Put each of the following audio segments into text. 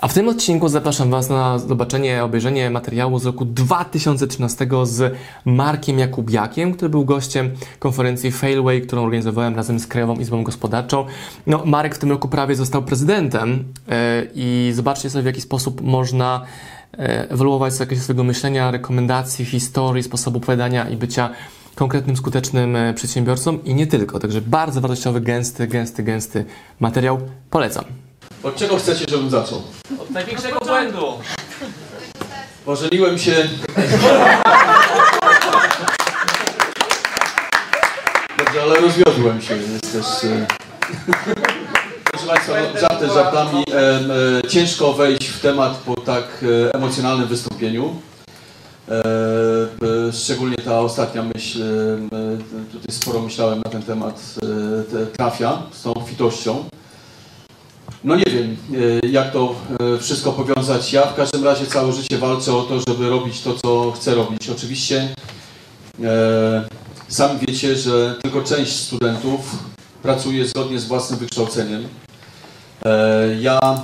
A w tym odcinku zapraszam Was na zobaczenie, obejrzenie materiału z roku 2013 z Markiem Jakubiakiem, który był gościem konferencji Failway, którą organizowałem razem z Krajową Izbą Gospodarczą. No, Marek w tym roku prawie został prezydentem yy, i zobaczcie sobie, w jaki sposób można yy, ewoluować z zakresie swojego myślenia, rekomendacji, historii, sposobu opowiadania i bycia konkretnym, skutecznym e, przedsiębiorcą i nie tylko. Także bardzo wartościowy, gęsty, gęsty, gęsty materiał. Polecam. Od czego chcecie, żebym zaczął? Od największego błędu. Pożeniłem się. Dobrze, ale rozwiodłem się, jest też. e, Proszę Państwa, no, żarty żartami. e, ciężko wejść w temat po tak e, emocjonalnym wystąpieniu. E, szczególnie ta ostatnia myśl, tutaj sporo myślałem na ten temat, te, trafia z tą obfitością. No nie wiem, e, jak to e, wszystko powiązać. Ja w każdym razie całe życie walczę o to, żeby robić to, co chcę robić. Oczywiście e, sami wiecie, że tylko część studentów pracuje zgodnie z własnym wykształceniem. E, Ja, e,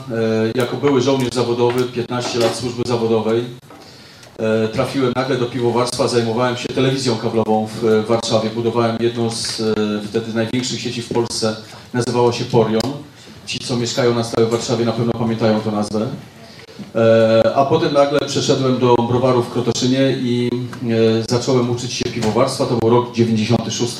jako były żołnierz zawodowy, 15 lat służby zawodowej, e, trafiłem nagle do piwowarstwa, zajmowałem się telewizją kablową w Warszawie. Budowałem jedną z wtedy największych sieci w Polsce, nazywała się Porion. Ci, co mieszkają na stałe w Warszawie, na pewno pamiętają tę nazwę. E, A potem nagle przeszedłem do browaru w Krotoszynie i e, zacząłem uczyć się piwowarstwa. To był rok 96.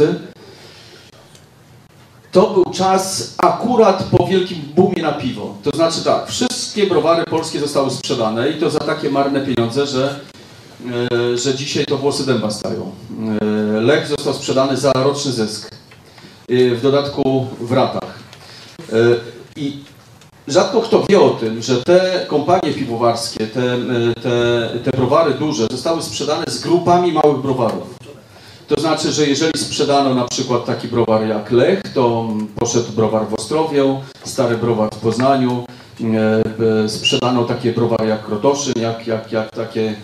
To był czas akurat po wielkim boomie na piwo. To znaczy tak, wszystkie browary polskie zostały sprzedane i to za takie marne pieniądze, że, e, że dzisiaj to włosy dęba stają. Lech został sprzedany za roczny zysk. W dodatku w ratach. I rzadko kto wie o tym, że te kompanie piwowarskie, te, te, te browary duże zostały sprzedane z grupami małych browarów. To znaczy, że jeżeli sprzedano na przykład taki browar jak Lech, to poszedł browar w Ostrowiu, stary browar w Poznaniu, e, sprzedano takie browary jak Krotoszyn, jak, jak, jak takie,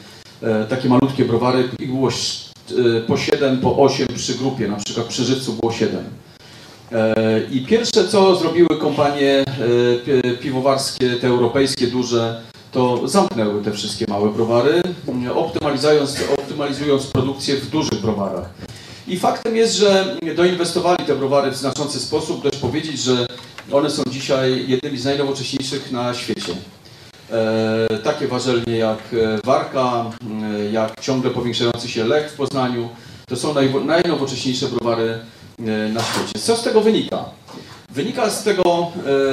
e, takie malutkie browary, ich było e, po 7, po 8 przy grupie, na przykład przy Żywcu było 7. E, I pierwsze, co zrobiły kompanie e, pi- piwowarskie, te europejskie, duże, to zamknęły te wszystkie małe browary, m, optymalizując, optymalizując produkcję w dużych browarach. I faktem jest, że doinwestowali te browary w znaczący sposób. Dość powiedzieć, że one są dzisiaj jednymi z najnowocześniejszych na świecie. E, takie warzelnie jak Warka, jak ciągle powiększający się Lech w Poznaniu, to są naj, najnowocześniejsze browary na świecie. Co z tego wynika? Wynika z tego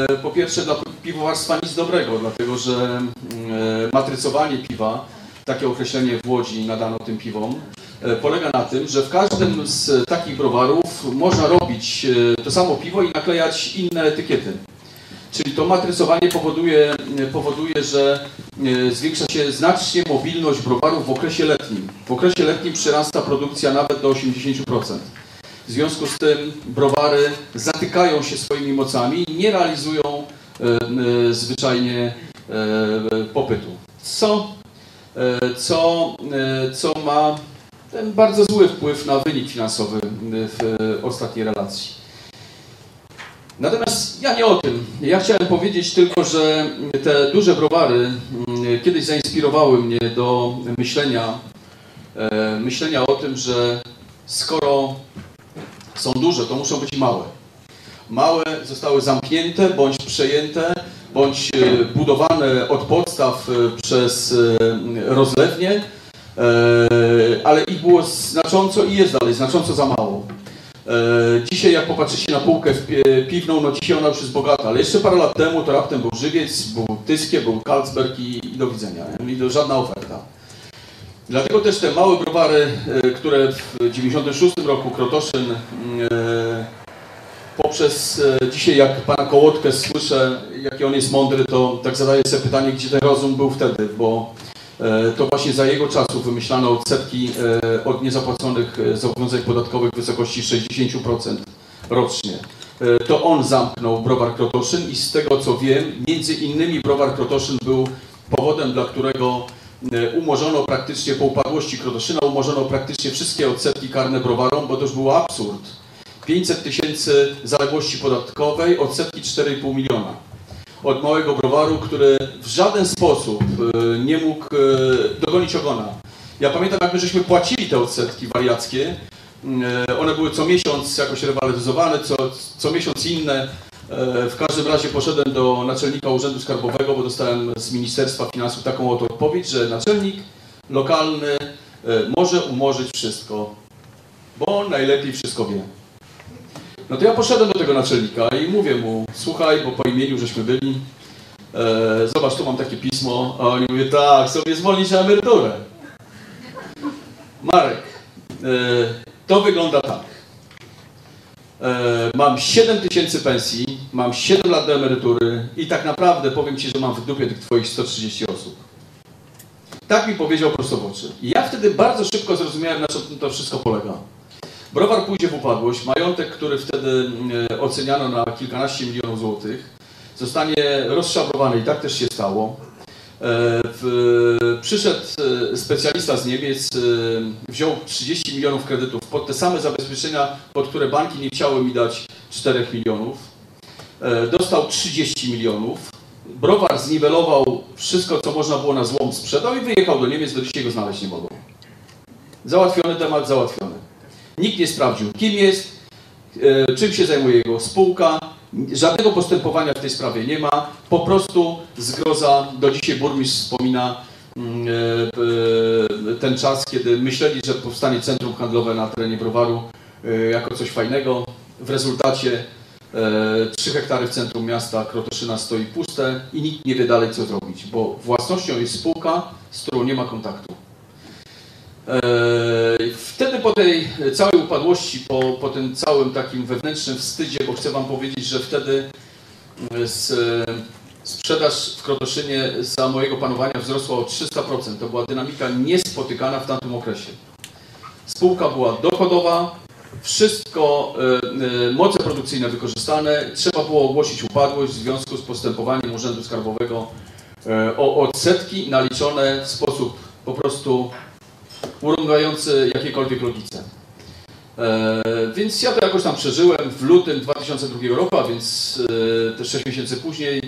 e, po pierwsze dla piwowarstwa nic dobrego, dlatego że mm, e, matrycowanie piwa, takie określenie w Łodzi nadano tym piwom, e, polega na tym, że w każdym z takich browarów można robić e, to samo piwo i naklejać inne etykiety. Czyli to matrycowanie powoduje, e, powoduje, że e, zwiększa się znacznie mobilność browarów w okresie letnim. W okresie letnim przyrasta produkcja nawet do 80%. W związku z tym browary zatykają się swoimi mocami i nie realizują e, e, zwyczajnie e, popytu. Co, co, co ma ten bardzo zły wpływ na wynik finansowy w ostatniej relacji. Natomiast ja nie o tym. Ja chciałem powiedzieć tylko, że te duże browary mm, kiedyś zainspirowały mnie do myślenia, myślenia o tym, że skoro są duże, to muszą być małe. Małe zostały zamknięte bądź przejęte, bądź e, budowane od podstaw e, przez e, rozlewnie, ale ich było znacząco i jest dalej znacząco za mało. Dzisiaj jak popatrzycie na półkę piwną, no dzisiaj ona już jest bogata, ale jeszcze parę lat temu to raptem był Żywiec, był Tyskie, był Carlsberg i, i do widzenia. I to żadna oferta. Dlatego też te małe browary, e, które w 96 roku Krotoszyn e, poprzez e, dzisiaj jak pana Kołotkę słyszę, jaki on jest mądry, to tak zadaję sobie pytanie, gdzie ten rozum był wtedy, bo to właśnie za jego czasów wymyślano odsetki od niezapłaconych zobowiązań podatkowych w wysokości 60% rocznie. to on zamknął browar Krotoszyn i z tego co wiem, między innymi browar Krotoszyn był powodem, dla którego umorzono praktycznie po upadłości Krotoszyna, umorzono praktycznie wszystkie odsetki karne browarom, bo to już był absurd. 500 tysięcy zaległości podatkowej, odsetki 4,5 miliona. Od małego browaru, który w żaden sposób e, nie mógł e, dogonić ogona. Ja pamiętam, jak my żeśmy płacili te odsetki wariackie. One były co miesiąc jakoś rewaloryzowane, co, co miesiąc inne. E, W każdym razie poszedłem do naczelnika Urzędu Skarbowego, bo dostałem z Ministerstwa Finansów taką oto odpowiedź, że naczelnik lokalny e, może umorzyć wszystko, bo on najlepiej wszystko wie. No to ja poszedłem do tego naczelnika i mówię mu, słuchaj, bo po imieniu żeśmy byli, e, zobacz, tu mam takie pismo, a oni mówią, tak, sobie zwolnić na emeryturę. Marek, e, to wygląda tak. E, mam 7 tysięcy pensji, mam 7 lat do emerytury i tak naprawdę powiem Ci, że mam w dupie tych Twoich 130 osób. Tak mi powiedział prosto w oczy. I ja wtedy bardzo szybko zrozumiałem, na czym to wszystko polega. Browar pójdzie w upadłość, majątek, który wtedy e, oceniano na kilkanaście milionów złotych, zostanie rozszabrowany i tak też się stało. E, przyszedł e, specjalista z Niemiec, wziął 30 milionów kredytów pod te same zabezpieczenia, pod które banki nie chciały mi dać 4 milionów. E, Dostał 30 milionów. Browar zniwelował wszystko, co można było na złom sprzedał i wyjechał do Niemiec, do dzisiaj go znaleźć nie mogą. Załatwiony temat, załatwiony. Nikt nie sprawdził, kim jest, e, czym się zajmuje jego spółka. Żadnego postępowania w tej sprawie nie ma. Po prostu zgroza. Do dzisiaj burmistrz wspomina mm, e, ten czas, kiedy myśleli, że powstanie centrum handlowe na terenie browaru jako coś fajnego. W rezultacie 3 hektary w centrum miasta Krotoszyna stoi puste i nikt nie wie dalej co zrobić, bo własnością jest spółka, z którą nie ma kontaktu. Eee, Wtedy po tej całej upadłości, po, po tym całym takim wewnętrznym wstydzie, bo chcę Wam powiedzieć, że wtedy e, z, sprzedaż w Krotoszynie za mojego panowania wzrosła o 300%. To była dynamika niespotykana w tamtym okresie. Spółka była dochodowa, wszystko, e, e, moce produkcyjne wykorzystane, trzeba było ogłosić upadłość w związku z postępowaniem Urzędu Skarbowego e, o odsetki naliczone w sposób po prostu urągający jakiejkolwiek logice. Więc ja to jakoś tam przeżyłem w lutym 2002 roku, a więc te 6 miesięcy później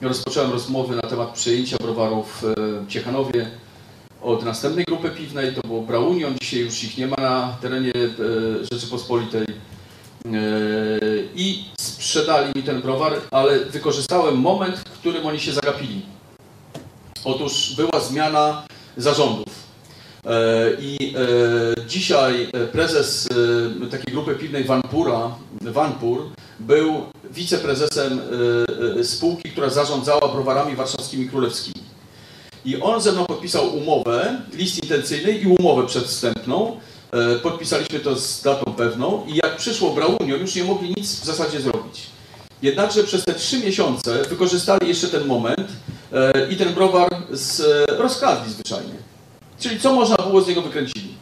rozpocząłem rozmowy na temat przejęcia browarów w Ciechanowie od następnej grupy piwnej, to było Braunion, dzisiaj już ich nie ma na terenie e, Rzeczypospolitej. E, I sprzedali mi ten browar, ale wykorzystałem moment, w którym oni się zagapili. Otóż była zmiana zarządów. E, I dzisiaj prezes takiej grupy piwnej Vanpura, Vanpur był wiceprezesem spółki, która zarządzała browarami warszawskimi królewskimi. I on ze mną podpisał umowę, list intencyjny i umowę przedwstępną. E, Podpisaliśmy to z datą pewną i jak przyszło Braunion, już nie mogli nic w zasadzie zrobić. Jednakże przez te trzy miesiące wykorzystali jeszcze ten moment e, i ten browar z, e, rozkradli zwyczajnie. Czyli co można było z niego wykręcili.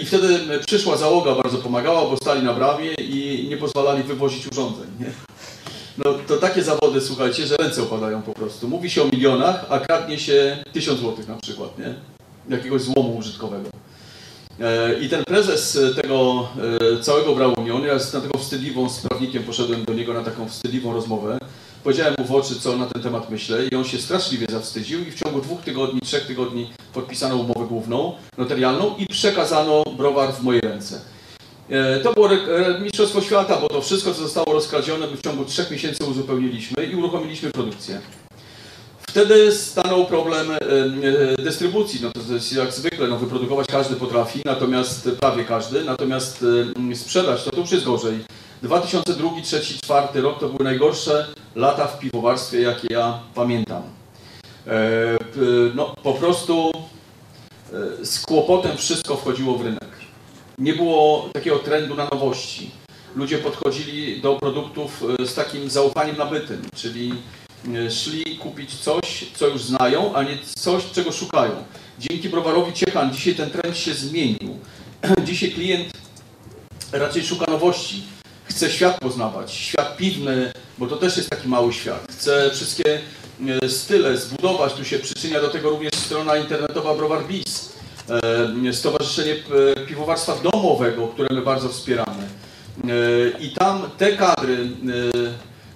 I wtedy przyszła załoga, bardzo pomagała, bo stali na bramie i nie pozwalali wywozić urządzeń. No to takie zawody, słuchajcie, że ręce opadają po prostu. Mówi się o milionach, a kradnie się tysiąc złotych na przykład, nie? Jakiegoś złomu użytkowego. E, I ten prezes tego e, całego Braunion, ja z- taką wstydliwą, z prawnikiem poszedłem do niego na taką wstydliwą rozmowę. Powiedziałem mu w oczy, co na ten temat myślę i on się straszliwie zawstydził i w ciągu dwóch tygodni, trzech tygodni podpisano umowę główną, notarialną i przekazano browar w moje ręce. E, To było re- mistrzostwo świata, bo to wszystko, co zostało rozkradzione, my w ciągu trzech miesięcy uzupełniliśmy i uruchomiliśmy produkcję. Wtedy stanął problem e, e, dystrybucji. No to jest jak zwykle, no wyprodukować każdy potrafi, natomiast prawie każdy, natomiast e, sprzedać to, to już jest gorzej. 2002, 2003, 2004 rok to były najgorsze lata w piwowarstwie, jakie ja pamiętam. E, No po prostu e, z kłopotem wszystko wchodziło w rynek. Nie było takiego trendu na nowości. Ludzie podchodzili do produktów e, z takim zaufaniem nabytym, czyli e, szli kupić coś, co już znają, a nie coś, czego szukają. Dzięki browarowi Ciechan dzisiaj ten trend się zmienił. Dzisiaj klient raczej szuka nowości. Chcę świat poznawać, świat piwny, bo to też jest taki mały świat. Chcę wszystkie e, style zbudować, tu się przyczynia do tego również strona internetowa Browar Biz, Stowarzyszenie e, Piwowarstwa Domowego, które my bardzo wspieramy. E, I tam te kadry,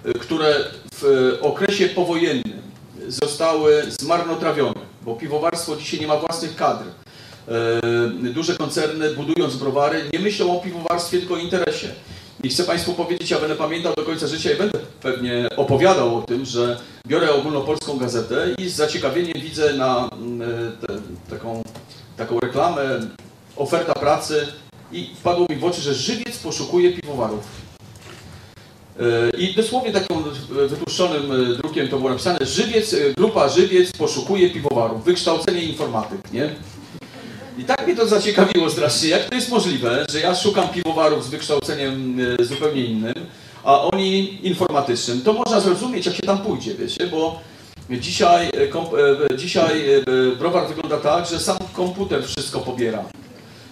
e, które w okresie powojennym zostały zmarnotrawione, bo piwowarstwo dzisiaj nie ma własnych kadr. E, Duże koncerny budując browary nie myślą o piwowarstwie, tylko o interesie. I chcę Państwu powiedzieć, ja będę pamiętał do końca życia i będę pewnie opowiadał o tym, że biorę ogólnopolską gazetę i z zaciekawieniem widzę na mm, te, taką reklamę, oferta pracy i wpadło mi w oczy, że żywiec poszukuje piwowarów. E, I dosłownie takim e, wytłuszczonym e, drukiem to było napisane, żywiec, grupa żywiec poszukuje piwowarów, wykształcenie informatyk, nie? I tak mnie to zaciekawiło strasznie, jak to jest możliwe, że ja szukam piwowarów z wykształceniem zupełnie innym, a oni informatycznym. To można zrozumieć, jak się tam pójdzie, wiecie, bo dzisiaj, e, komp, e, dzisiaj e, browar wygląda tak, że sam komputer wszystko pobiera.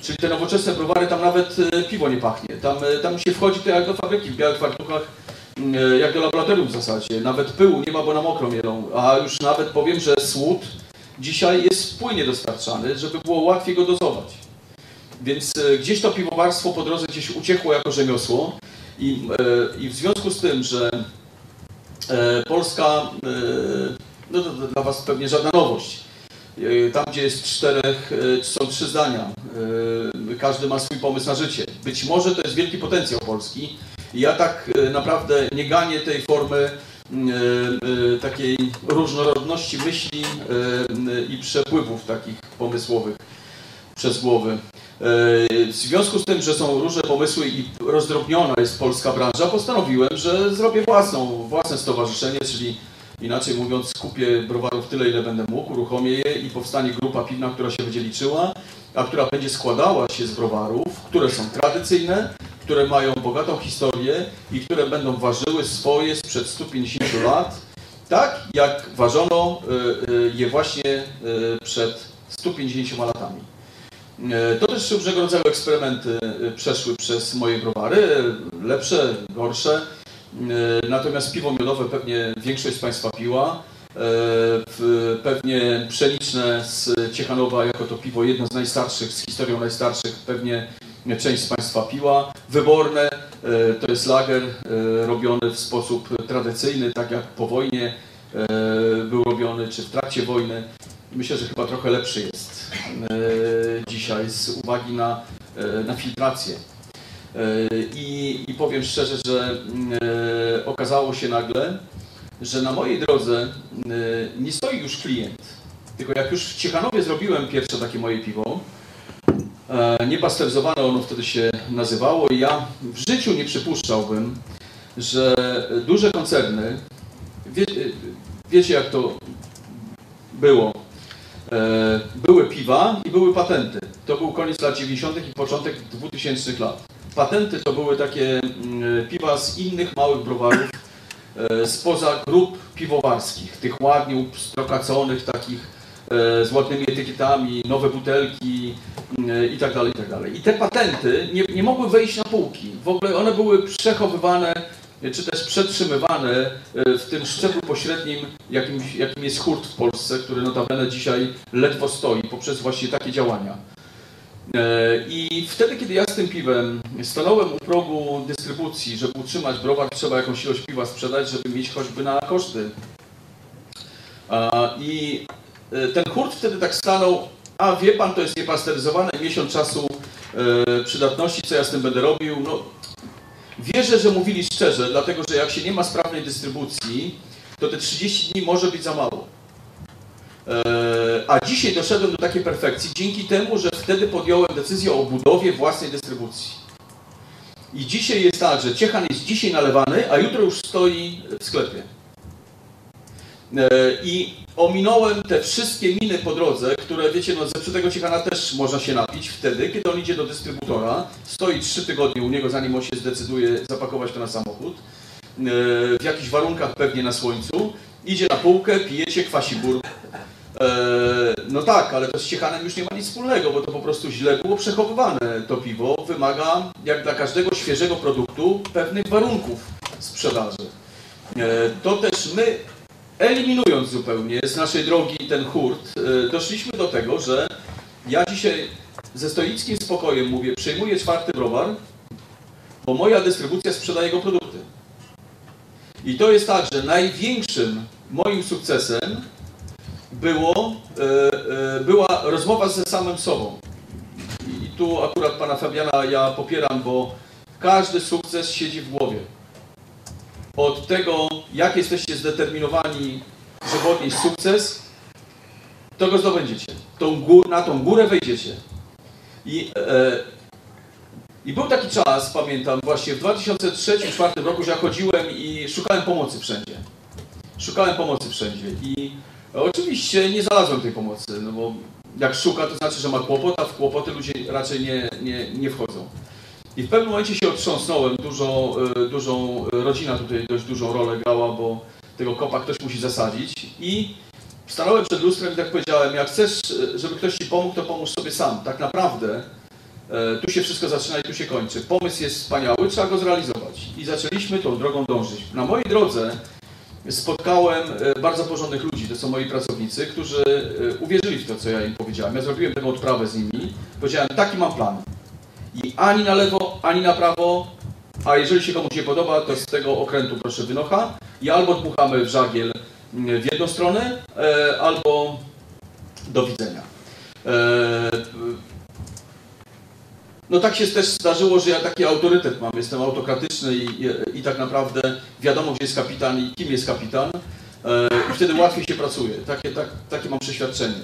Czyli te nowoczesne browary, tam nawet e, piwo nie pachnie. Tam, e, tam się wchodzi to jak do fabryki, w białych fartuchach, mm, e, jak do laboratorium w zasadzie. Nawet pyłu nie ma, bo na mokro mielą. A już nawet powiem, że słód dzisiaj jest płynnie dostarczany, żeby było łatwiej go dozować. Więc e, gdzieś to piwowarstwo po drodze gdzieś uciekło jako rzemiosło i, e, i w związku z tym, że e, Polska, e, no to, dla Was pewnie żadna nowość, E, tam gdzie jest czterech, e, są trzy zdania, e, każdy ma swój pomysł na życie. Być może to jest wielki potencjał Polski. Ja tak e, naprawdę nie ganię tej formy e, e, takiej różnorodności myśli e, i przepływów takich pomysłowych przez głowy. E, W związku z tym, że są różne pomysły i rozdrobniona jest polska branża, postanowiłem, że zrobię własną, własne stowarzyszenie, czyli inaczej mówiąc, kupię browarów tyle, ile będę mógł, uruchomię je i powstanie grupa piwna, która się będzie liczyła, a która będzie składała się z browarów, które są tradycyjne, które mają bogatą historię i które będą ważyły swoje sprzed 150 lat, tak jak ważono y, y, je właśnie przed 150 latami. E, To też różnego rodzaju eksperymenty e, przeszły przez moje browary, lepsze, gorsze. E, Natomiast piwo miodowe pewnie większość z Państwa piła. Pewnie pszeniczne z Ciechanowa, jako to piwo jedno z najstarszych, z historią najstarszych, pewnie część z Państwa piła. Wyborne to jest lager robiony w sposób tradycyjny, tak jak po wojnie był robiony, czy w trakcie wojny. Myślę, że chyba trochę lepszy jest dzisiaj z uwagi na, e, na filtrację. E, I, I powiem szczerze, że e, okazało się nagle, że na mojej drodze nie stoi już klient. Tylko jak już w Ciechanowie zrobiłem pierwsze takie moje piwo, niepasteryzowane ono wtedy się nazywało i ja w życiu nie przypuszczałbym, że duże koncerny, wie, wiecie jak to było, były piwa i były patenty. To był koniec lat 90. i początek 2000 lat. Patenty to były takie mm, piwa z innych małych browarów, e, spoza grup piwowarskich, tych ładnie ustrokaconych, takich e, z ładnymi etykietami, nowe butelki mm, i tak dalej, i tak dalej. I te patenty nie, nie mogły wejść na półki. W ogóle one były przechowywane czy też przetrzymywane e, w tym szczeblu pośrednim, jakim, jakim jest hurt w Polsce, który notabene dzisiaj ledwo stoi poprzez właśnie takie działania. E, I wtedy, kiedy ja z tym piwem stanąłem u progu dystrybucji, żeby utrzymać browar, trzeba jakąś ilość piwa sprzedać, żeby mieć choćby na koszty. I e, ten hurt wtedy tak stanął, a wie pan, to jest niepasteryzowane, miesiąc czasu e, przydatności, co ja z tym będę robił. No, Wierzę, że mówili szczerze, dlatego że jak się nie ma sprawnej dystrybucji, to te 30 dni może być za mało. A dzisiaj doszedłem do takiej perfekcji dzięki temu, że wtedy podjąłem decyzję o budowie własnej dystrybucji. I dzisiaj jest tak, że Ciechan jest dzisiaj nalewany, a jutro już stoi w sklepie. E, I ominąłem te wszystkie miny po drodze, które wiecie, no zepsutego ciechana też można się napić wtedy, kiedy on idzie do dystrybutora, stoi trzy tygodnie u niego, zanim on się zdecyduje zapakować to na samochód, e, w jakichś warunkach pewnie na słońcu, idzie na półkę, pijecie, kwasi burg. No tak, ale to z Ciechanem już nie ma nic wspólnego, bo to po prostu źle było przechowywane. To piwo wymaga, jak dla każdego świeżego produktu, pewnych warunków sprzedaży. E, to też my, eliminując zupełnie z naszej drogi ten hurt, e, doszliśmy do tego, że ja dzisiaj ze stoickim spokojem mówię, przejmuję czwarty browar, bo moja dystrybucja sprzedaje jego produkty. I to jest tak, że największym moim sukcesem było, e, e, była rozmowa ze samym sobą. I tu akurat pana Fabiana ja popieram, bo każdy sukces siedzi w głowie. Od tego, jak jesteście zdeterminowani, żeby odnieść sukces, to go zdobędziecie. Tą gór, na tą górę wejdziecie. I, e, I był taki czas, pamiętam, właśnie w 2003-2004 roku, że ja chodziłem i szukałem pomocy wszędzie. Szukałem pomocy wszędzie. I oczywiście nie znalazłem tej pomocy, no bo jak szuka, to znaczy, że ma kłopot, a w kłopoty ludzie raczej nie, nie, nie wchodzą. I w pewnym momencie się otrząsnąłem, dużo, e, dużą, rodzina tutaj dość dużą rolę grała, bo tego kopa ktoś musi zasadzić i stanąłem przed lustrem i tak powiedziałem, jak chcesz, żeby ktoś Ci pomógł, to pomóż sobie sam. Tak naprawdę e, tu się wszystko zaczyna i tu się kończy. Pomysł jest wspaniały, trzeba go zrealizować. I zaczęliśmy tą drogą dążyć. Na mojej drodze spotkałem e, bardzo porządnych ludzi, to są moi pracownicy, którzy uwierzyli w to, co ja im powiedziałem. Ja zrobiłem tę odprawę z nimi. Powiedziałem, taki mam plan i ani na lewo, ani na prawo, a jeżeli się komuś nie podoba, to z tego okrętu proszę wynocha i albo dmuchamy w żagiel mm, w jedną stronę, e, albo do widzenia. No tak się też zdarzyło, że ja taki autorytet mam, jestem autokratyczny i, i, i tak naprawdę wiadomo, gdzie jest kapitan i kim jest kapitan e, i wtedy łatwiej się pracuje. Takie, tak, takie mam przeświadczenie.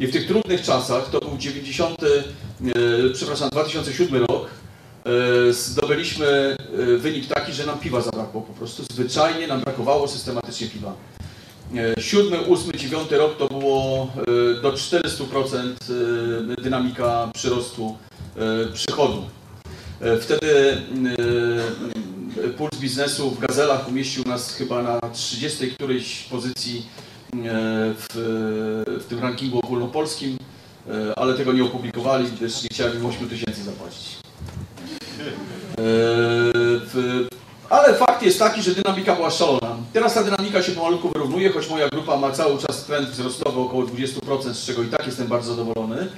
I w tych trudnych czasach, to był 90, e, przepraszam, 2007 rok, e, zdobyliśmy wynik taki, że nam piwa zabrakło po prostu. Zwyczajnie nam brakowało systematycznie piwa. Siódmy, ósmy, dziewiąty rok to było do 400% dynamika przyrostu przychodu. Wtedy puls biznesu w gazelach umieścił nas chyba na 30 którejś pozycji E, w, w tym rankingu ogólnopolskim, e, ale tego nie opublikowali, gdyż nie chciałem im 8 tysięcy zapłacić. E, ale fakt jest taki, że dynamika była szalona. Teraz ta dynamika się pomalutku wyrównuje, choć moja grupa ma cały czas trend wzrostowy około 20%, z czego i tak jestem bardzo zadowolony,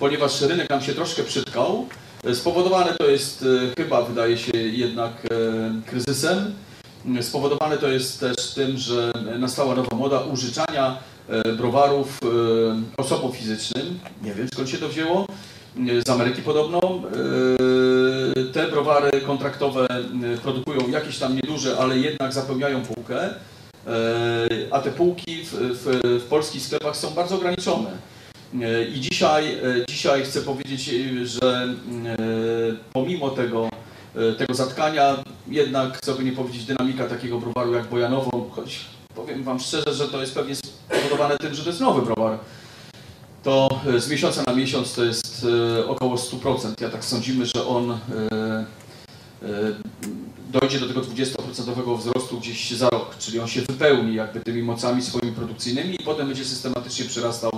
ponieważ rynek nam się troszkę przytkał. Spowodowane to jest chyba, wydaje się, jednak kryzysem. Spowodowane to jest też tym, że nastała nowa moda użyczania e, browarów e, osobom fizycznym. Nie wiem skąd się to wzięło. Z Ameryki podobno. E, te browary kontraktowe produkują jakieś tam nieduże, ale jednak zapełniają półkę. A te półki w, w, w polskich sklepach są bardzo ograniczone. I dzisiaj, dzisiaj chcę powiedzieć, że pomimo tego E, tego zatkania. Jednak, co by nie powiedzieć, dynamika takiego browaru jak Bojanowo, choć powiem Wam szczerze, że to jest pewnie spowodowane tym, że to jest nowy browar, to e, z miesiąca na miesiąc to jest e, około 100%. Ja tak sądzimy, że on dojdzie do tego 20% wzrostu gdzieś za rok, czyli on się wypełni jakby tymi mocami swoimi produkcyjnymi i potem będzie systematycznie przyrastał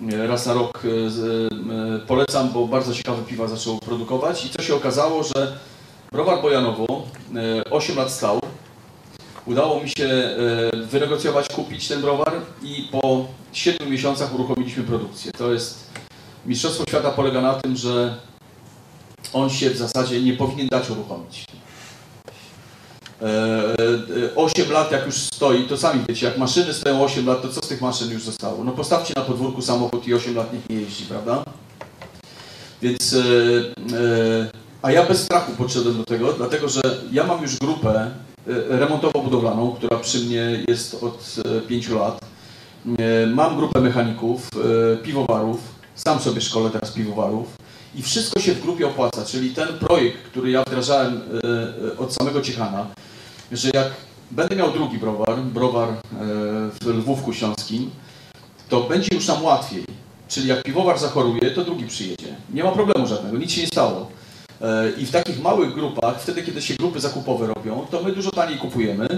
raz na rok polecam, bo bardzo ciekawe piwa zaczął produkować i co się okazało, że browar Bojanowo 8 lat stał. Udało mi się e, wynegocjować, kupić ten browar i po 7 miesiącach uruchomiliśmy produkcję. To jest Mistrzostwo Świata polega na tym, że on się w zasadzie nie powinien dać uruchomić. 8 e, lat jak już stoi, to sami wiecie, jak maszyny stoją 8 lat, to co z tych maszyn już zostało? No postawcie na podwórku samochód i 8 lat niech nie jeździ, prawda? Więc, e, e, a ja bez strachu podszedłem do tego, dlatego że ja mam już grupę remontowo-budowlaną, która przy mnie jest od 5 lat. Mam grupę mechaników, piwowarów, sam sobie szkole teraz piwowarów i wszystko się w grupie opłaca, czyli ten projekt, który ja wdrażałem od samego Ciechana, że jak będę miał drugi browar, browar w Lwówku Śląskim, to będzie już nam łatwiej. Czyli jak piwowar zachoruje, to drugi przyjedzie. Nie ma problemu żadnego, nic się nie stało. E, I w takich małych grupach, wtedy kiedy się grupy zakupowe robią, to my dużo taniej kupujemy,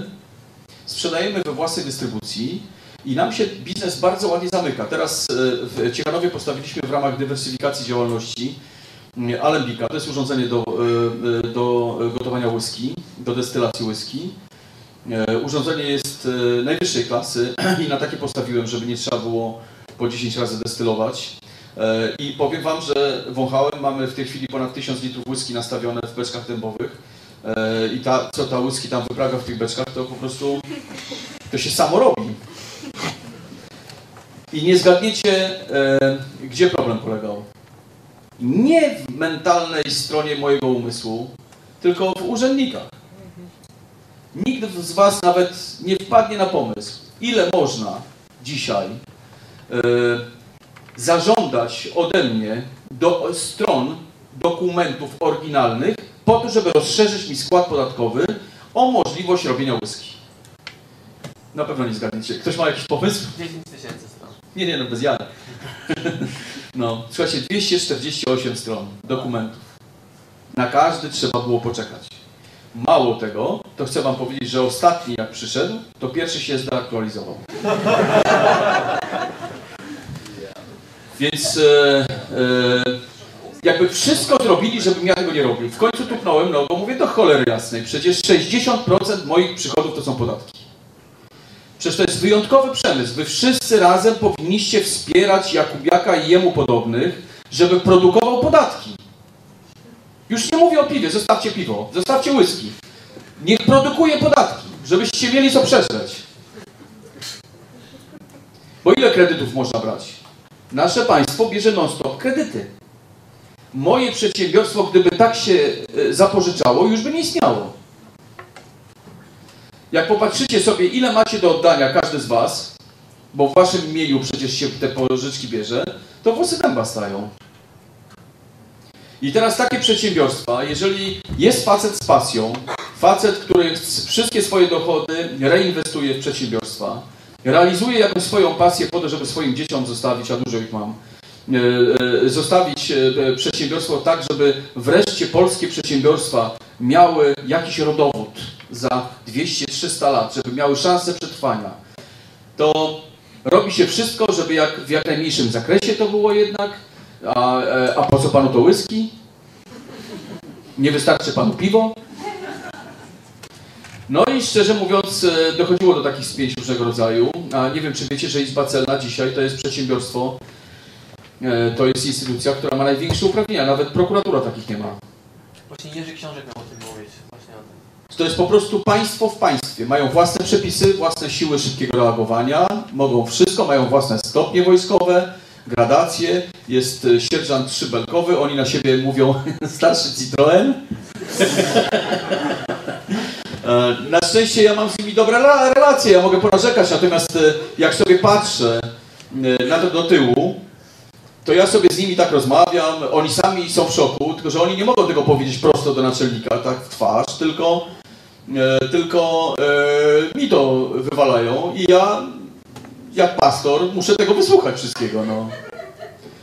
sprzedajemy we własnej dystrybucji I nam się biznes bardzo ładnie zamyka. Teraz e, w Ciechanowie postawiliśmy w ramach dywersyfikacji działalności mm, Alembika. To jest urządzenie do, e, e, do gotowania whisky, do destylacji whisky. E, Urządzenie jest e, najwyższej klasy i na takie postawiłem, żeby nie trzeba było po 10 razy destylować. E, I powiem Wam, że wąchałem, mamy w tej chwili ponad 1000 litrów whisky nastawione w beczkach dębowych. I ta, co ta whisky tam wypraga w tych beczkach, to po prostu to się samo robi. I nie zgadniecie, gdzie problem polegał. Nie w mentalnej stronie mojego umysłu, tylko w urzędnikach. Nikt z Was nawet nie wpadnie na pomysł, ile można dzisiaj e, zażądać ode mnie do stron dokumentów oryginalnych po to, żeby rozszerzyć mi skład podatkowy o możliwość robienia whisky. Na pewno nie zgadniecie. Ktoś ma jakiś pomysł? 10 tysięcy stron. Nie, nie, no bez jaj. No, słuchajcie, 248 stron dokumentów. Na każdy trzeba było poczekać. Mało tego, to chcę wam powiedzieć, że ostatni jak przyszedł, to pierwszy się zdeaktualizował. Więc e, e, jakby wszystko zrobili, żebym ja tego nie robił. W końcu tupnąłem nogą, mówię do cholery jasnej, przecież 60% moich przychodów to są podatki. Przecież to jest wyjątkowy przemysł. Wy wszyscy razem powinniście wspierać Jakubiaka i jemu podobnych, żeby produkował podatki. Już nie mówię o piwie, zostawcie piwo, zostawcie whisky. Niech produkuje podatki, żebyście mieli co przeżyć. Bo ile kredytów można brać? Nasze państwo bierze non-stop kredyty. Moje przedsiębiorstwo, gdyby tak się e, zapożyczało, już by nie istniało. Jak popatrzycie sobie, ile macie do oddania każdy z Was, bo w Waszym imieniu przecież się te pożyczki bierze, to włosy dęba stają. I teraz takie przedsiębiorstwa, jeżeli jest facet z pasją, facet, który wszystkie swoje dochody reinwestuje w przedsiębiorstwa, realizuje jakąś swoją pasję po to, żeby swoim dzieciom zostawić, a dużo ich mam, e, e, zostawić e, przedsiębiorstwo tak, żeby wreszcie polskie przedsiębiorstwa miały jakiś rodowód za 200-300 lat, żeby miały szansę przetrwania, to robi się wszystko, żeby jak w jak najmniejszym zakresie to było jednak, a, e, a po co panu to whisky? Nie wystarczy panu piwo? No i szczerze mówiąc, e, dochodziło do takich spięć różnego rodzaju. A nie wiem, czy wiecie, że Izba Celna dzisiaj to jest przedsiębiorstwo, e, to jest instytucja, która ma największe uprawnienia. Nawet prokuratura takich nie ma. Właśnie Jerzy Książek miał o tym mówić. Właśnie o tym. To jest po prostu państwo w państwie. Mają własne przepisy, własne siły szybkiego reagowania, mogą wszystko, mają własne stopnie wojskowe, gradacje. Jest e, sierżant szybelkowy, oni na siebie mówią starszy Citroen. E, Na szczęście ja mam z nimi dobre rela- relacje, ja mogę ponarzekać, natomiast e, jak sobie patrzę na to do tyłu, to ja sobie z nimi tak rozmawiam, oni sami są w szoku, tylko że oni nie mogą tego powiedzieć prosto do naczelnika, tak w twarz, tylko, tylko mi to wywalają i ja, jak pastor, muszę tego wysłuchać wszystkiego. No.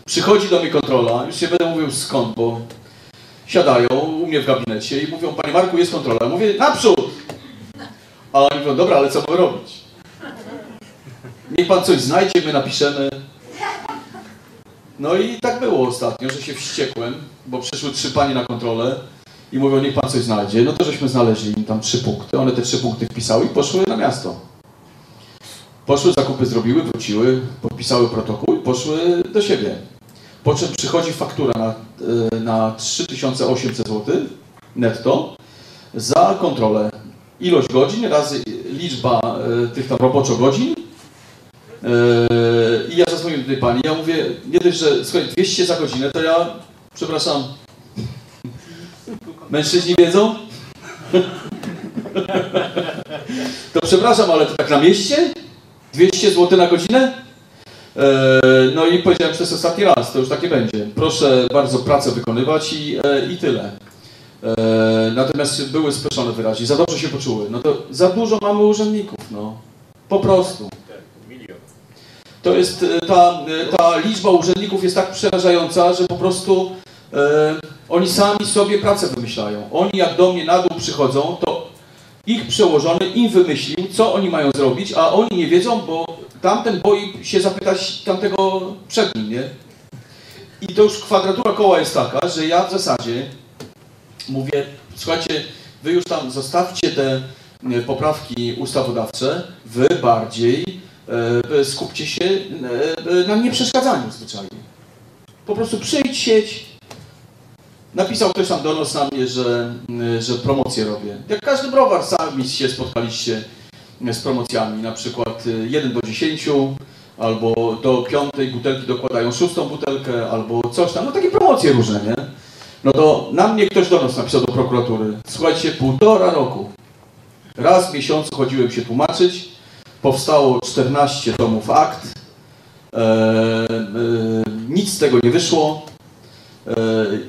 Przychodzi do mnie kontrola, już się będę mówił skąd, bo siadają u mnie w gabinecie i mówią, panie Marku, jest kontrola. Ja mówię, naprzód! A oni mówią, dobra, ale co mamy robić? Niech pan coś znajdzie, my napiszemy. No i tak było ostatnio, że się wściekłem, bo przyszły trzy panie na kontrolę i mówią, niech pan coś znajdzie. No to żeśmy znaleźli im tam trzy punkty. One te trzy punkty wpisały i poszły na miasto. Poszły, zakupy zrobiły, wróciły, podpisały protokół i poszły do siebie. Po czym przychodzi faktura na, e, na 3800 zł netto za kontrolę. Ilość godzin razy liczba e, tych tam roboczo godzin Yy, I ja zadzwoniłem do tej pani, ja mówię, nie dość, że słuchaj, 200 za godzinę, to ja, przepraszam, mężczyźni wiedzą? To przepraszam, ale to tak na mieście? 200 zł na godzinę? Yy, No i powiedziałem, jest ostatni raz, to już takie będzie. Proszę bardzo pracę wykonywać i, e, i tyle. E, Natomiast były spieszone wyraźnie, za dobrze się poczuły. No to za dużo mamy urzędników, no. Po prostu. To jest e, ta, e, ta liczba urzędników jest tak przerażająca, że po prostu e, oni sami sobie pracę wymyślają. Oni jak do mnie na dół przychodzą, to ich przełożony im wymyślił, co oni mają zrobić, a oni nie wiedzą, bo tamten boi się zapytać tamtego przed nim, nie? I to już kwadratura koła jest taka, że ja w zasadzie mówię, słuchajcie, wy już tam zostawcie te poprawki ustawodawcze, wy bardziej e, skupcie się e, na nieprzeszkadzaniu zwyczajnie. Po prostu przyjdź, sieć. Napisał ktoś tam donos na mnie, że, e, że promocję robię. Jak każdy browar, sami się spotkaliście z promocjami, na przykład 1 do 10, albo do piątej butelki dokładają szóstą butelkę, albo coś tam, no takie promocje różne, nie? No to na mnie ktoś do napisał do prokuratury. Słuchajcie, półtora roku. Raz w miesiącu chodziłem się tłumaczyć, powstało 14 tomów akt, e, e, nic z tego nie wyszło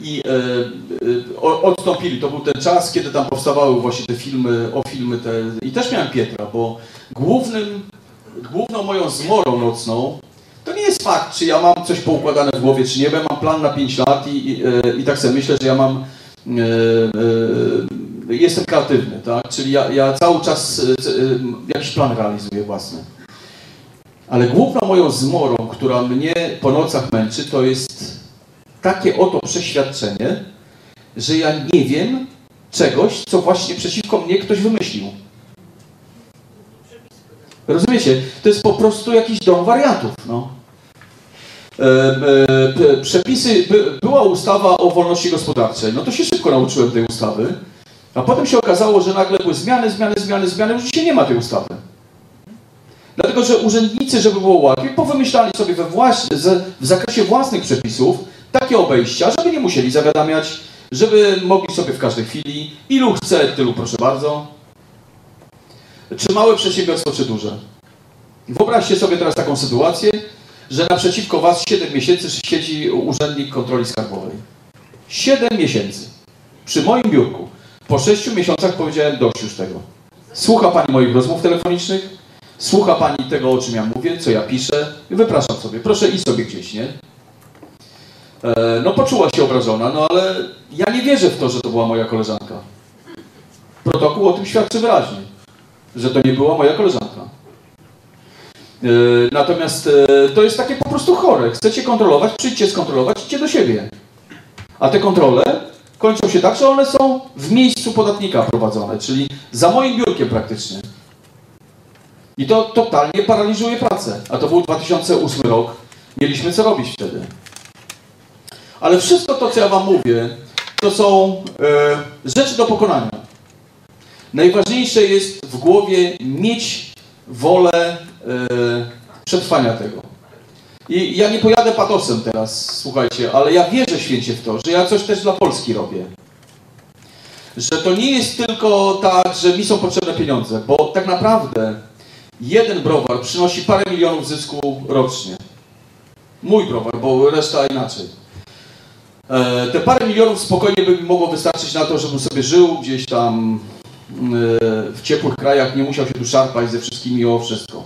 i e, o, odstąpili. To był ten czas, kiedy tam powstawały właśnie te filmy, o filmy te i też miałem Pietra, bo głównym główną moją zmorą nocną to nie jest fakt, czy ja mam coś poukładane w głowie, czy nie, bo ja mam plan na 5 lat i, i, e, i tak sobie myślę, że ja mam e, e, jestem kreatywny, tak? Czyli ja, ja cały czas e, jakiś plan realizuję własny. Ale główną moją zmorą, która mnie po nocach męczy, to jest takie oto przeświadczenie, że ja nie wiem czegoś, co właśnie przeciwko mnie ktoś wymyślił. Rozumiecie? To jest po prostu jakiś dom wariatów. No. E, e, przepisy, by, była ustawa o wolności gospodarczej. No to się szybko nauczyłem tej ustawy. A potem się okazało, że nagle były zmiany, zmiany, zmiany, zmiany. Już dzisiaj nie ma tej ustawy. Dlatego, że urzędnicy, żeby było łatwiej, powymyślali sobie we w zakresie własnych przepisów takie obejścia, żeby nie musieli zawiadamiać, żeby mogli sobie w każdej chwili, ilu chce, tylu proszę bardzo. Czy małe przedsiębiorstwo, czy duże? Wyobraźcie sobie teraz taką sytuację, że naprzeciwko Was 7 miesięcy siedzi urzędnik kontroli skarbowej. 7 miesięcy. Przy moim biurku. Po 6 miesiącach powiedziałem dość już tego. Słucha Pani moich rozmów telefonicznych, słucha Pani tego, o czym ja mówię, co ja piszę i wypraszam sobie. Proszę iść sobie gdzieś, nie? E, no poczuła się obrażona, no ale ja nie wierzę w to, że to była moja koleżanka. Protokół o tym świadczy wyraźnie że to nie była moja koleżanka. E, natomiast e, to jest takie po prostu chore. Chcecie kontrolować, przyjdźcie skontrolować, idźcie do siebie. A te kontrole kończą się tak, że one są w miejscu podatnika prowadzone, czyli za moim biurkiem praktycznie. I to totalnie paraliżuje pracę. A to był 2008 rok. Mieliśmy co robić wtedy. Ale wszystko to, co ja Wam mówię, to są e, rzeczy do pokonania. Najważniejsze jest w głowie mieć wolę e, przetrwania tego. I ja nie pojadę patosem teraz, słuchajcie, ale ja wierzę święcie w to, że ja coś też dla Polski robię. Że to nie jest tylko tak, że mi są potrzebne pieniądze, bo tak naprawdę jeden browar przynosi parę milionów zysku rocznie. Mój browar, bo reszta inaczej. E, te parę milionów spokojnie by mi mogło wystarczyć na to, żebym sobie żył gdzieś tam w ciepłych krajach, nie musiał się tu szarpać ze wszystkimi o wszystko.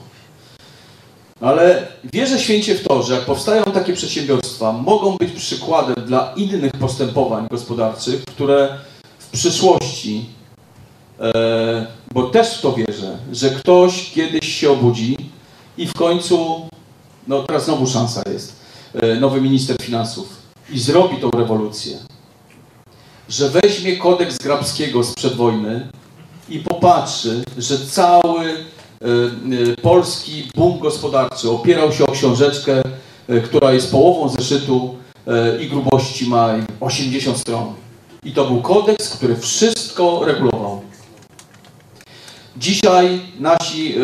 Ale wierzę święcie w to, że jak powstają takie przedsiębiorstwa, mogą być przykładem dla innych postępowań gospodarczych, które w przyszłości, e, bo też w to wierzę, że ktoś kiedyś się obudzi i w końcu, no teraz znowu szansa jest, e, nowy minister finansów i zrobi tą rewolucję, że weźmie kodeks Grabskiego sprzed wojny i popatrzy, że cały e, e, polski boom gospodarczy opierał się o książeczkę, e, która jest połową zeszytu i grubości ma 80 stron. I to był kodeks, który wszystko regulował. Dzisiaj nasi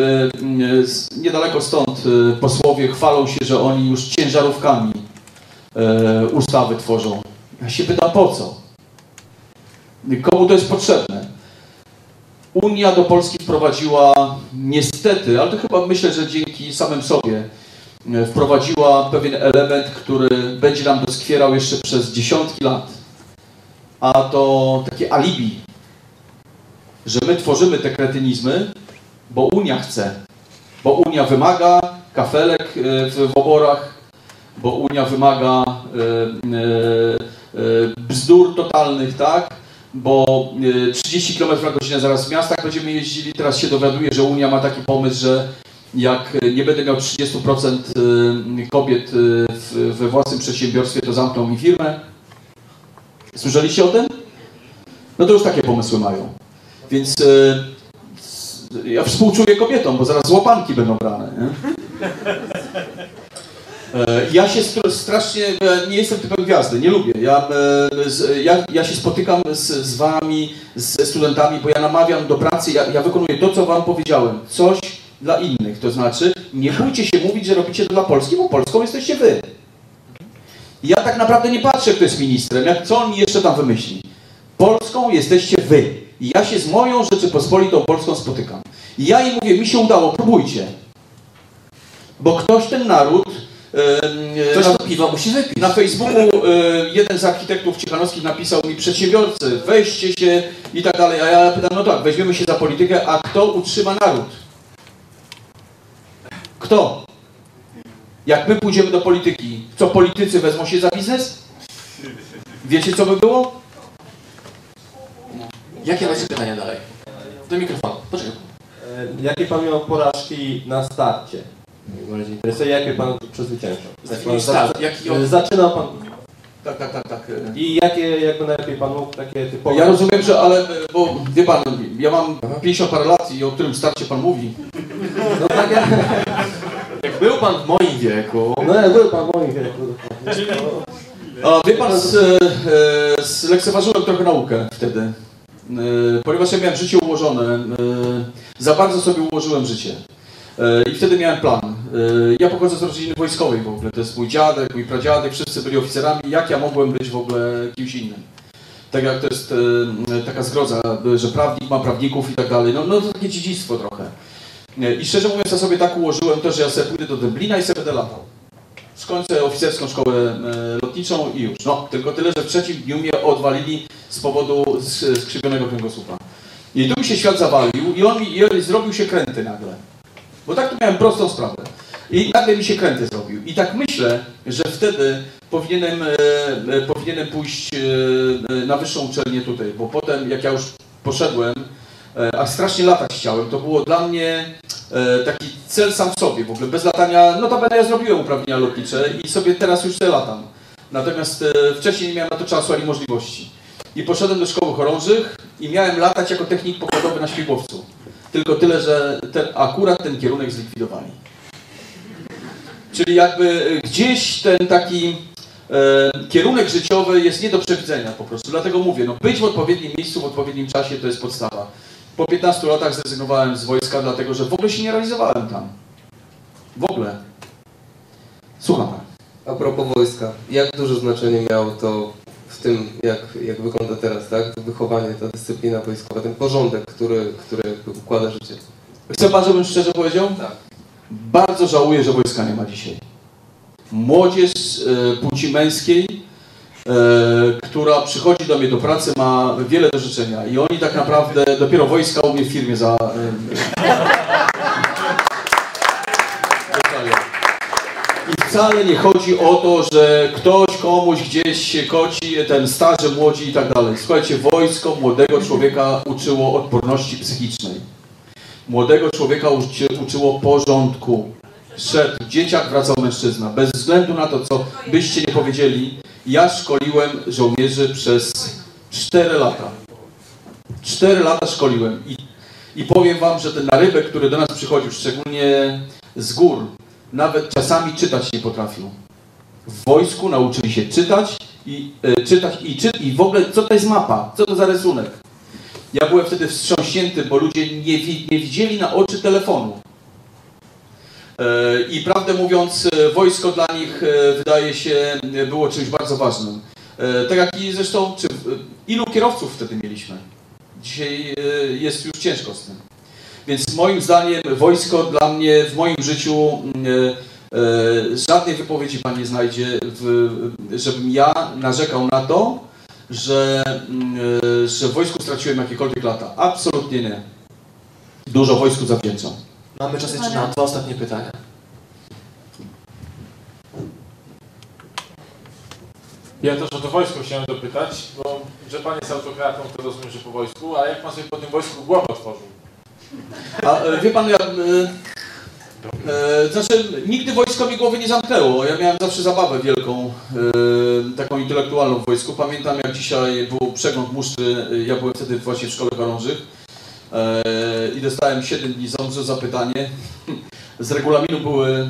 niedaleko stąd posłowie chwalą się, że oni już ciężarówkami ustawy tworzą. Ja się pytam po co? Komu to jest potrzebne? Unia do Polski wprowadziła niestety, ale to chyba myślę, że dzięki samym sobie, e, wprowadziła pewien element, który będzie nam doskwierał jeszcze przez dziesiątki lat. A to takie alibi, że my tworzymy te kretynizmy, bo Unia chce, bo Unia wymaga kafelek e, w oborach, bo Unia wymaga e, bzdur totalnych, tak? bo 30 y, km na godzinę zaraz w miastach będziemy jeździli. Teraz się dowiaduję, że Unia ma taki pomysł, że jak nie będę miał 30% e, kobiet we własnym przedsiębiorstwie, to zamkną mi firmę. Słyszeliście o tym? No to już takie pomysły mają. Więc ja współczuję kobietom, bo zaraz łapanki będą brane. Nie? E, Ja się str- strasznie, e, nie jestem typem gwiazdy, nie lubię. Ja, e, ja, ja się spotykam z, z wami, ze studentami, bo ja namawiam do pracy, ja, ja wykonuję to, co wam powiedziałem. Coś dla innych, to znaczy nie bójcie się mówić, że robicie to dla Polski, bo Polską jesteście wy. Ja tak naprawdę nie patrzę, kto jest ministrem, jak co on jeszcze tam wymyśli. Polską jesteście wy. Ja się z moją Rzeczypospolitą Polską spotykam. Ja im mówię, mi się udało, próbujcie. Bo ktoś ten naród... e, Ktoś na- to piwo musi wypić. na Facebooku e, jeden z architektów ciechanowskich napisał mi przedsiębiorcy, weźcie się i tak dalej. A ja pytam, no tak, weźmiemy się za politykę, a kto utrzyma naród? Kto? Jak my pójdziemy do polityki, co politycy wezmą się za biznes? Wiecie co by było? Jakie macie pytania dalej? Do mikrofonu. Poczekaj. E, Jakie pan miał porażki na starcie? Mnie bardziej interesuje, jakie pan przezwyciężał? Jaki. Zaczynał pan Tak, tak, tak, tak. i jakie jakby najlepiej pan mógł takie typowe... Ja rozumiem, że ale, e, bo wie pan, ja mam 50 parę lat i o którym starcie pan mówi. No tak, ja... Jak był pan w moim wieku... No ja był pan w moim wieku. A wie pan, z, e, zlekceważyłem trochę naukę wtedy, e, ponieważ ja miałem życie ułożone, za bardzo sobie ułożyłem życie. I wtedy miałem plan. E, Ja pochodzę z rodziny wojskowej w ogóle, to jest mój dziadek, mój pradziadek, wszyscy byli oficerami, jak ja mogłem być w ogóle kimś innym? Tak jak to jest e, taka zgroza, że prawnik ma prawników i tak dalej, no, no to takie dziedzictwo trochę. I szczerze mówiąc, ja sobie tak ułożyłem to, że ja sobie pójdę do Dęblina i sobie będę latał skończę oficerską szkołę lotniczą i już. No, tylko tyle, że w trzecim dniu mnie odwalili z powodu sk- skrzywionego kręgosłupa. I tu mi się świat zawalił i on mi i zrobił się kręty nagle. Bo tak to miałem prostą sprawę. I nagle mi się kręty zrobił. I tak myślę, że wtedy powinienem, e, e, powinienem pójść e, e, na wyższą uczelnię tutaj, bo potem jak ja już poszedłem, e, a strasznie latać chciałem, to było dla mnie e, taki cel sam w sobie, w ogóle bez latania, no to będę ja zrobiłem uprawnienia lotnicze i sobie teraz już sobie latam. Natomiast wcześniej nie miałem na to czasu ani możliwości. I poszedłem do szkoły chorążych i miałem latać jako technik pokładowy na śmigłowcu. Tylko tyle, że ten, akurat ten kierunek zlikwidowali. Czyli jakby e, gdzieś ten taki e, kierunek życiowy jest nie do przewidzenia po prostu. Dlatego mówię, no być w odpowiednim miejscu, w odpowiednim czasie to jest podstawa. Po 15 latach zrezygnowałem z wojska, dlatego że w ogóle się nie realizowałem tam. W ogóle. Słucham. A propos wojska, jak duże znaczenie miało to w tym, jak, jak wygląda teraz, tak? To wychowanie, ta dyscyplina wojskowa, ten porządek, który, który układa życie. Chce pan, żebym szczerze powiedział? Tak. Bardzo żałuję, że wojska nie ma dzisiaj. Młodzież e, płci męskiej, e, która przychodzi do mnie do pracy, ma wiele do życzenia i oni tak naprawdę dopiero wojska u mnie w firmie za... E, wcale nie chodzi o to, że ktoś komuś gdzieś się koci, ten starzy, młodzi i tak dalej. Słuchajcie, wojsko młodego człowieka uczyło odporności psychicznej. Młodego człowieka uczy, uczyło porządku. Szedł dzieciak, wracał mężczyzna. Bez względu na to, co byście nie powiedzieli, ja szkoliłem żołnierzy przez 4 lata. 4 lata szkoliłem i, i powiem wam, że ten narybek, który do nas przychodził, szczególnie z gór, nawet czasami czytać nie potrafił. W wojsku nauczyli się czytać i e, czytać i, czy, i w ogóle co to jest mapa, co to za rysunek. Ja byłem wtedy wstrząśnięty, bo ludzie nie, nie widzieli na oczy telefonu. E, I prawdę mówiąc, e, wojsko dla nich wydaje się było czymś bardzo ważnym. Tak jak i zresztą, czy, ilu kierowców wtedy mieliśmy? Dzisiaj jest już ciężko z tym. Więc moim zdaniem wojsko dla mnie w moim życiu mm, e, e, żadnej wypowiedzi Pan nie znajdzie, żebym ja narzekał na to, że, mm, e, że w wojsku straciłem jakiekolwiek lata. Absolutnie nie. Dużo wojsku zawdzięczam. Mamy czas jeszcze na dwa ostatnie pytania. Ja też o to wojsko chciałem dopytać, bo że pan jest autokratą, to rozumiem, że po wojsku, a jak pan sobie po tym wojsku głowę otworzył? A e, wie pan, ja, e, E, znaczy, nigdy wojsko mi głowy nie zamknęło. Ja miałem zawsze zabawę wielką, e, taką intelektualną w wojsku. Pamiętam, jak dzisiaj był przegląd musztry, ja byłem wtedy właśnie w szkole chorążych e, i dostałem 7 dni za zapytanie. Z regulaminu były e,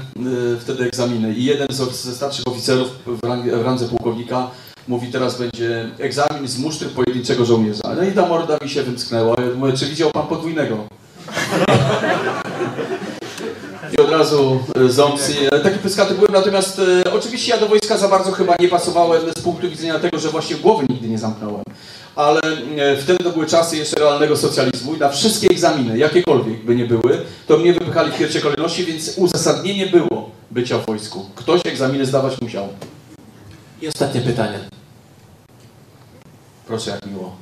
wtedy egzaminy i jeden ze starszych oficerów w, rang, w randze pułkownika mówi, teraz będzie egzamin z musztry pojedynczego żołnierza. No i ta morda mi się wymsknęła. Ja mówię, czy widział pan podwójnego? I od razu e, ząbcy. E, Takie pyskaty byłem, natomiast e, oczywiście ja do wojska za bardzo chyba nie pasowałem z punktu widzenia tego, że właśnie głowy nigdy nie zamknąłem. Ale e, wtedy to były czasy jeszcze realnego socjalizmu i na wszystkie egzaminy, jakiekolwiek by nie były, to mnie wypychali w pierwszej kolejności, więc uzasadnienie było bycia w wojsku. Ktoś egzaminy zdawać musiał. I ostatnie pytanie. Proszę, jak miło.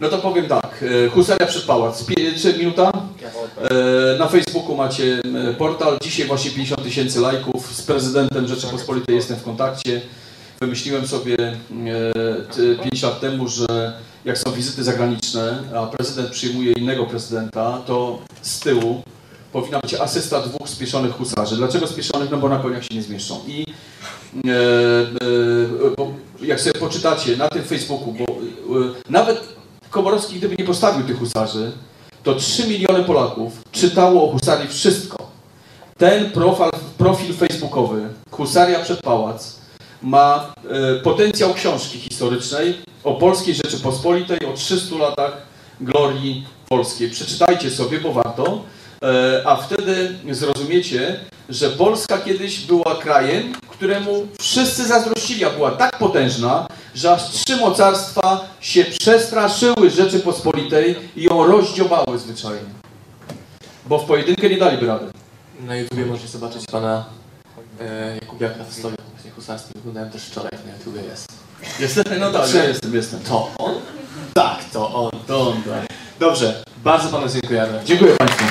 No to powiem tak. e, Husaria przed pałac. Pie- Czy minuta? E, Na Facebooku macie e, portal. Dzisiaj właśnie 50 tysięcy lajków. Z prezydentem Rzeczypospolitej jestem w kontakcie. Wymyśliłem sobie 5 lat temu, że jak są wizyty zagraniczne, a prezydent przyjmuje innego prezydenta, to z tyłu powinna być asysta dwóch spieszonych husarzy. Dlaczego spieszonych? No bo na koniach się nie zmieszczą. I e, e, jak sobie poczytacie na tym Facebooku, bo e, nawet Komorowski gdyby nie postawił tych husarzy, to 3 miliony Polaków czytało o husarii wszystko. Ten profil, profil facebookowy, Husaria przed Pałac, ma e, potencjał książki historycznej o Polskiej Rzeczypospolitej, o 300 latach glorii polskiej. Przeczytajcie sobie, bo warto, a wtedy zrozumiecie, że Polska kiedyś była krajem, któremu wszyscy zazdrościli, a była tak potężna, że aż trzy mocarstwa się przestraszyły Rzeczypospolitej i ją rozdziobały zwyczajnie. Bo w pojedynkę nie daliby rady. Na YouTubie możecie zobaczyć pana e, Jakubiaka w stroju właśnie husarskim. Wyglądałem też wczoraj, na YouTubie jest. Jestem? No tak, ja jestem, jestem. To on? Tak, to on. To on, tak. Dobrze, bardzo panu dziękujemy. Dziękuję Państwu.